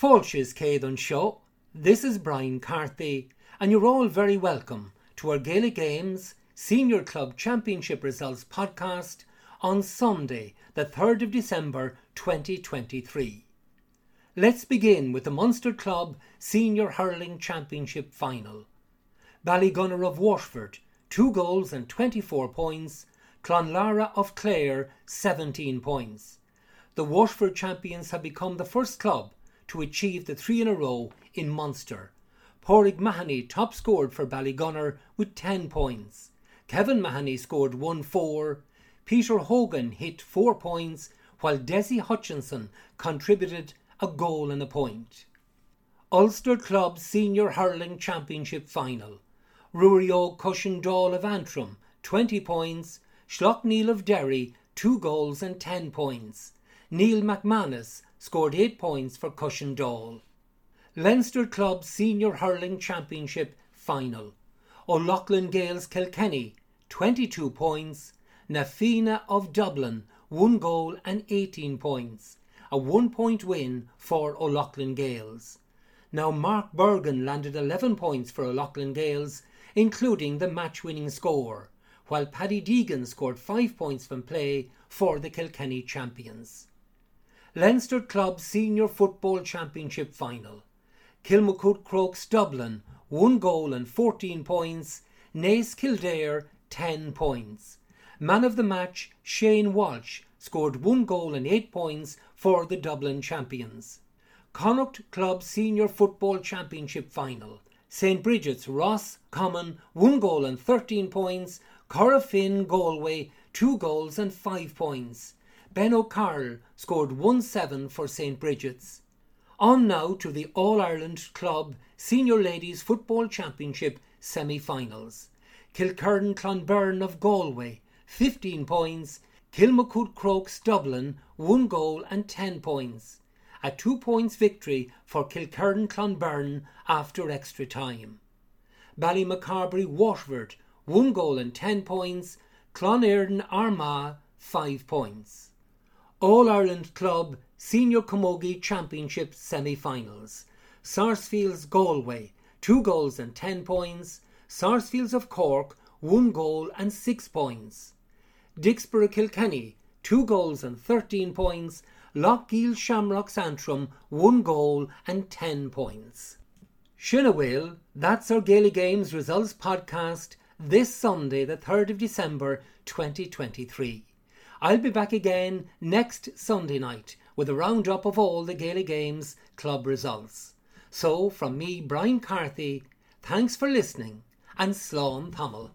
Fáilses céad seo. This is Brian Carthy, and you're all very welcome to our Gaelic Games Senior Club Championship Results podcast on Sunday, the 3rd of December 2023. Let's begin with the Munster Club Senior Hurling Championship final. Ballygunner of Waterford, 2 goals and 24 points, Clonlara of Clare, 17 points. The Waterford champions have become the first club to achieve the three in a row in Munster. Pauric Mahony top scored for Ballygunner with 10 points. Kevin Mahony scored 1 4. Peter Hogan hit 4 points, while Dessie Hutchinson contributed a goal and a point. Ulster Club Senior Hurling Championship Final. Ruairí Óg Cushendall of Antrim, 20 points. Slaughtneil of Derry, 2 goals and 10 points. Neil McManus scored 8 points for Cushendall. Leinster Club Senior Hurling Championship Final. O'Loughlin Gaels Kilkenny, 22 points. Na Fianna of Dublin, 1 goal and 18 points. A 1 point win for O'Loughlin Gaels. Now Mark Bergin landed 11 points for O'Loughlin Gaels, including the match winning score, while Paddy Deegan scored 5 points from play for the Kilkenny champions. Leinster Club Senior Football Championship Final. Kilmacud Crokes Dublin, 1 goal and 14 points. Naas Kildare, 10 points. Man of the match, Shane Walsh, scored 1 goal and 8 points for the Dublin champions. Connacht Club Senior Football Championship Final. St Bridget's Ross Common, 1 goal and 13 points. Corofin Galway, 2 goals and 5 points. Ben O'Carroll scored 1 7 for St Brigid's. On now to the All Ireland Club Senior Ladies Football Championship semi finals. Kilkerrin-Clonberne of Galway, 15 points. Kilmacud Crokes Dublin, 1 goal and 10 points. A 2 points victory for Kilkerrin-Clonberne after extra time. Ballymacarbery Waterford, 1 goal and 10 points. Clann Éireann Armagh, 5 points. All Ireland Club Senior Camogie Championship semi finals. Sarsfields Galway, 2 goals and 10 points. Sarsfields of Cork, 1 goal and 6 points. Dicksboro Kilkenny, 2 goals and 13 points. Loughgiel Shamrocks Antrim, 1 goal and 10 points. Shinawil, that's our Gaelic Games results podcast this Sunday, the 3rd of December 2023. I'll be back again next Sunday night with a roundup of all the Gaelic Games club results. So, from me, Brian Carthy, thanks for listening and Slán Tamil.